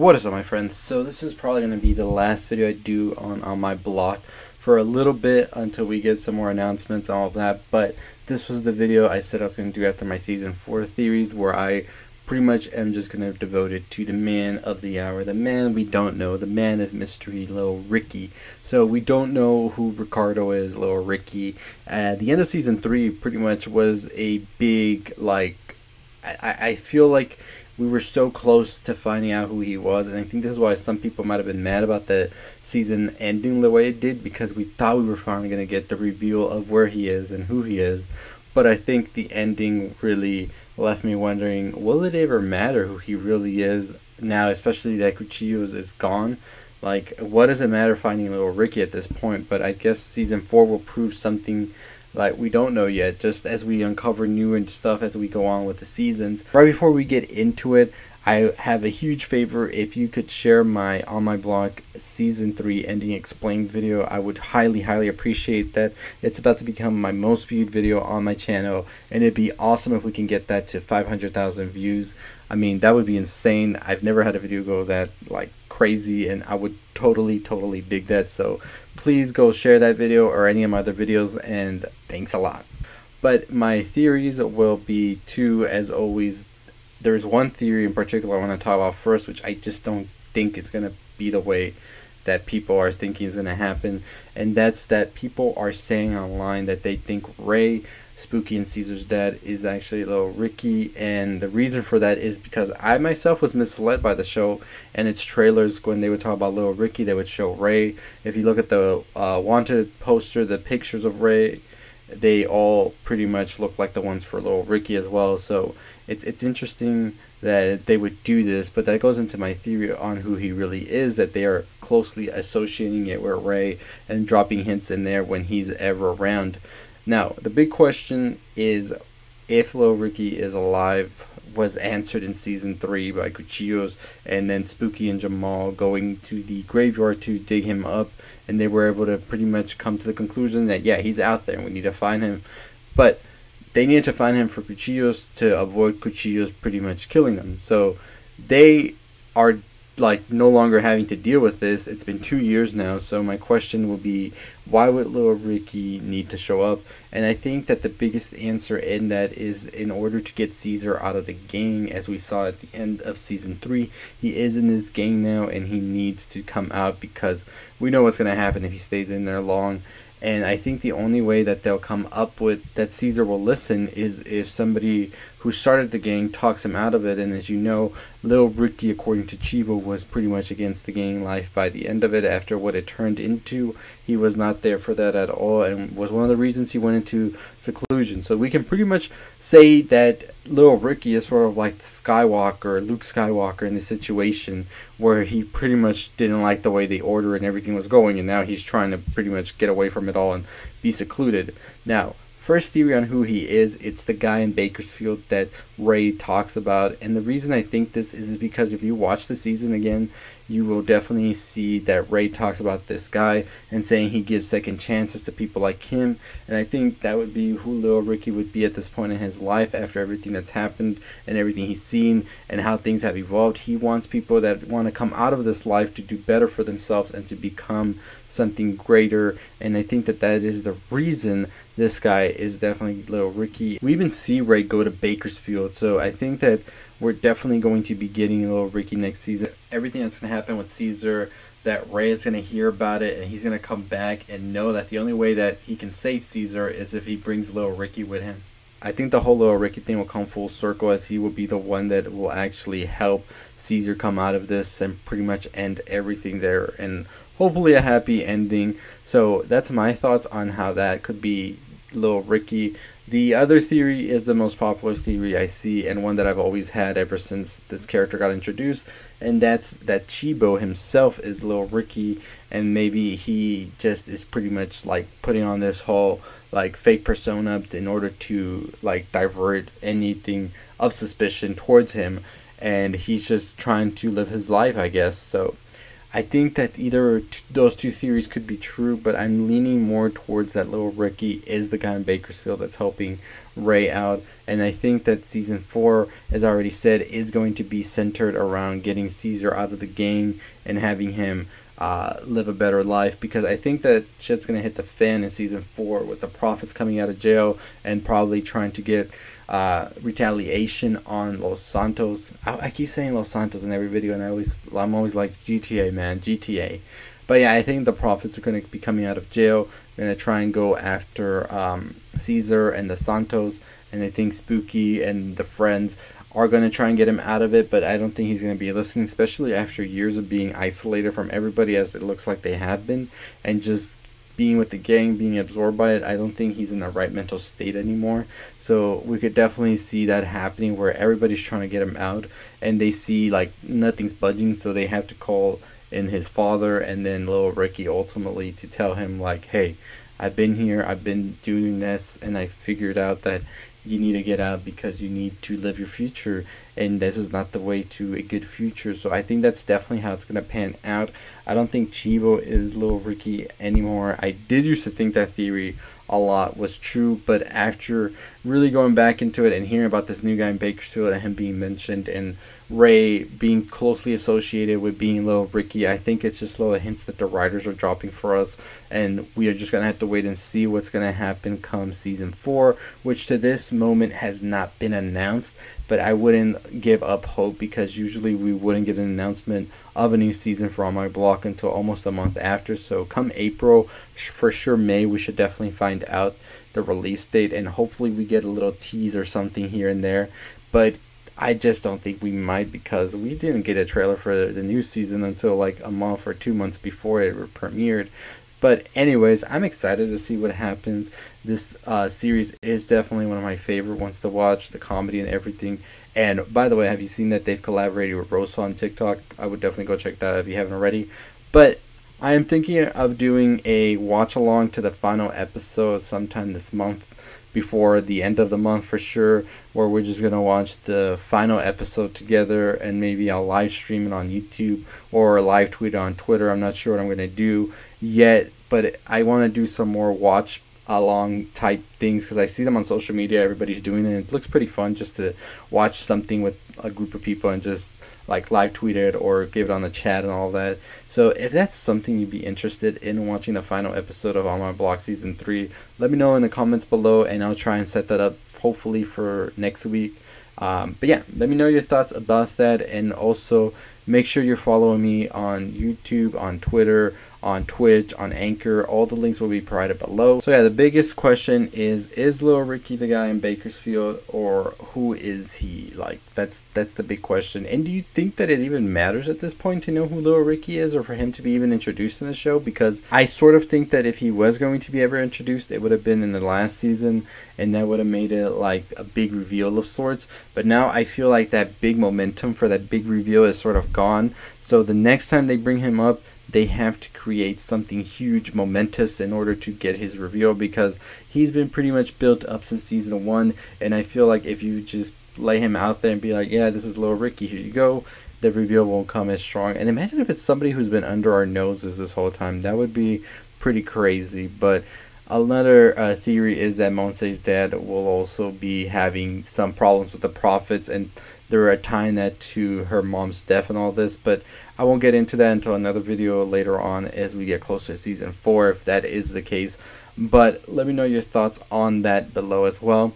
What is up my friends? So this is probably going to be the last video I do on, On My Block for a little bit until we get some more announcements and all that. But this was the video I said I was going to do after my season 4 theories where I pretty much am just going to devote it to the man of the hour, the man we don't know, the man of mystery, Little Ricky. So we don't know who Ricardo is, Little Ricky. At the end of season 3 pretty much was a big, like, I, I feel like we were so close to finding out who he was, and I think this is why some people might have been mad about the season ending the way it did because we thought we were finally going to get the reveal of where he is and who he is. But I think the ending really left me wondering will it ever matter who he really is now, especially that Cuchillos is gone? Like, what does it matter finding little Ricky at this point? But I guess season four will prove something like we don't know yet just as we uncover new and stuff as we go on with the seasons. Right before we get into it i have a huge favor. If you could share my On My Block season 3 ending explained video i would highly highly appreciate that. It's about to become my most viewed video on my channel and it'd be awesome if we can get that to 500000 views. I mean that would be insane. I've never had a video go that like crazy and I would totally totally dig that. So please go share that video or any of my other videos and thanks a lot. But my theories will be two as always there's one theory in particular I want to talk about first which I just don't think is going to be the way that people are thinking is going to happen and that's that people are saying online that they think Ray Spooky and Caesar's dad is actually little Ricky, and the reason for that is because I myself was misled by the show and its trailers. When they would talk about little Ricky, they would show Ray. If you look at the uh, wanted poster, the pictures of Ray, they all pretty much look like the ones for little Ricky as well. So it's it's interesting that they would do this, but that goes into my theory on who he really is. That they are closely associating it with Ray and dropping hints in there when he's ever around. Now, the big question is if Little Ricky is alive was answered in season three by Cuchillos and then Spooky and Jamal going to the graveyard to dig him up and they were able to pretty much come to the conclusion that yeah he's out there and we need to find him. But they needed to find him for Cuchillos to avoid Cuchillos pretty much killing them. So they are like no longer having to deal with this. It's been two years now, so my question will be, why would little Ricky need to show up? And I think that the biggest answer in that is in order to get Caesar out of the gang, as we saw at the end of season three. He is in this gang now, and he needs to come out because we know what's going to happen if he stays in there long. And I think the only way that they'll come up with that Caesar will listen is if somebody who started the gang talks him out of it. And as you know, Lil Ricky, according to Chivo, was pretty much against the gang life by the end of it. After what it turned into, he was not there for that at all, and was one of the reasons he went into seclusion. So we can pretty much say that Lil Ricky is sort of like the Skywalker, Luke Skywalker, in the situation where he pretty much didn't like the way the order and everything was going, and now he's trying to pretty much get away from it all and be secluded. Now, First theory on who he is, it's the guy in Bakersfield that Ray talks about. And the reason I think this is because if you watch the season again, you will definitely see that Ray talks about this guy and saying he gives second chances to people like him. And I think that would be who Little Ricky would be at this point in his life after everything that's happened and everything he's seen and how things have evolved. He wants people that want to come out of this life to do better for themselves and to become something greater. And I think that that is the reason this guy is definitely Little Ricky. We even see Ray go to Bakersfield. So I think that we're definitely going to be getting little Ricky next season. Everything that's going to happen with Caesar, that Ray is going to hear about it and he's going to come back and know that the only way that he can save Caesar is if he brings little Ricky with him. I think the whole little Ricky thing will come full circle as he will be the one that will actually help Caesar come out of this and pretty much end everything there and hopefully a happy ending. So that's my thoughts on how that could be little Ricky. The other theory is the most popular theory I see, and one that I've always had ever since this character got introduced, and that's that Chivo himself is little Ricky, and maybe he just is pretty much like putting on this whole like fake persona in order to like divert anything of suspicion towards him, and he's just trying to live his life, I guess. So I think that either t- those two theories could be true, but I'm leaning more towards that little Ricky is the guy in Bakersfield that's helping Ray out. And I think that season four, as I already said, is going to be centered around getting Caesar out of the gang and having him uh, live a better life because I think that shit's gonna hit the fan in season four with the prophets coming out of jail and probably trying to get uh, retaliation on Los Santos. I, I, keep saying Los Santos in every video, and I always I'm always like GTA man, GTA. But yeah, I think the prophets are gonna be coming out of jail. Gonna try and go after um, Caesar and the Santos, and I think Spooky and the friends are going to try and get him out of it, but I don't think he's going to be listening, especially after years of being isolated from everybody, as it looks like they have been, and just being with the gang, being absorbed by it. I don't think he's in the right mental state anymore. So we could definitely see that happening where everybody's trying to get him out, and they see like nothing's budging, so they have to call in his father and then little Ricky ultimately to tell him like, hey, I've been here, I've been doing this, and I figured out that you need to get out because you need to live your future and this is not the way to a good future. So i think that's definitely how it's going to pan out. I don't think chivo is little ricky anymore. I did used to think that theory a lot was true but after really going back into it and hearing about this new guy in bakersfield and him being mentioned and Ray being closely associated with being little Ricky, I think it's just little hints that the writers are dropping for us, and we are just gonna have to wait and see what's gonna happen come season four, which to this moment has not been announced. But I wouldn't give up hope because usually we wouldn't get an announcement of a new season for on my block until almost a month after. So come April, for sure May, we should definitely find out the release date, and hopefully we get a little tease or something here and there. But I just don't think we might because we didn't get a trailer for the new season until like a month or two months before it premiered. But anyways, I'm excited to see what happens. This uh, series is definitely one of my favorite ones to watch. The comedy and everything. And by the way, have you seen that they've collaborated with Rosa on TikTok? I would definitely go check that out if you haven't already. But I am thinking of doing a watch along to the final episode sometime this month before the end of the month for sure, where we're just gonna watch the final episode together and maybe I'll live stream it on YouTube or live tweet on Twitter. I'm not sure what I'm gonna do yet, but I want to do some more watch along type things because I see them on social media. Everybody's doing it. It looks pretty fun just to watch something with a group of people and just like live tweet it or give it on the chat and all that. So if that's something you'd be interested in watching the final episode of On My Block season three, let me know in the comments below and I'll try and set that up hopefully for next week. Um, but yeah, let me know your thoughts about that and also make sure you're following me on YouTube, on Twitter, on Twitch, on Anchor. All the links will be provided below. So yeah, the biggest question is is Lil Ricky the guy in Bakersfield or who is he? Like that's that's the big question. And do you think that it even matters at this point to know who Lil Ricky is or for him to be even introduced in the show? Because I sort of think that if he was going to be ever introduced, it would have been in the last season and that would have made it like a big reveal of sorts. But now I feel like that big momentum for that big reveal is sort of gone. So the next time they bring him up, they have to create something huge, momentous in order to get his reveal because he's been pretty much built up since season one. And I feel like if you just lay him out there and be like, yeah, this is Little Ricky, here you go, the reveal won't come as strong. And imagine if it's somebody who's been under our noses this whole time. That would be pretty crazy. But another uh, theory is that Monse's dad will also be having some problems with the prophets and they're tying that to her mom's death and all this. But I won't get into that until another video later on as we get closer to season 4 if that is the case. But let me know your thoughts on that below as well.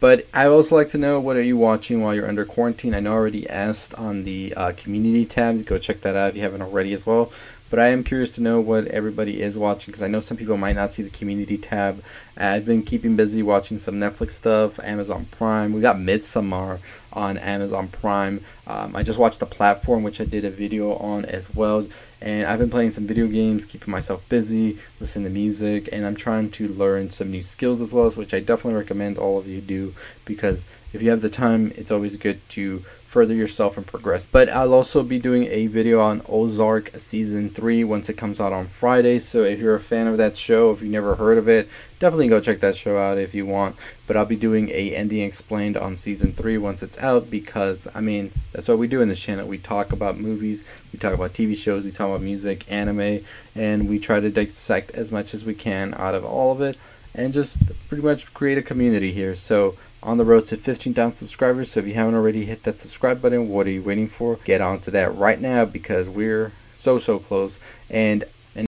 But I also like to know what are you watching while you're under quarantine. I know I already asked on the uh, community tab. Go check that out if you haven't already as well. But I am curious to know what everybody is watching because I know some people might not see the community tab. I've been keeping busy watching some Netflix stuff, Amazon Prime. We got Midsommar on Amazon Prime. Um, I just watched the platform, which I did a video on as well. And I've been playing some video games, keeping myself busy, listening to music, and I'm trying to learn some new skills as well, which I definitely recommend all of you do because if you have the time, it's always good to further yourself and progress. But I'll also be doing a video on Ozark season 3 once it comes out on Friday. So if you're a fan of that show, if you've never heard of it, definitely go check that show out if you want. But I'll be doing a ending explained on season 3 once it's out because I mean, that's what we do in this channel. We talk about movies, we talk about TV shows, we talk about music, anime, and we try to dissect as much as we can out of all of it and just pretty much create a community here. So on the road to 15,000 subscribers. So if you haven't already hit that subscribe button, what are you waiting for? Get onto that right now because we're so so close. And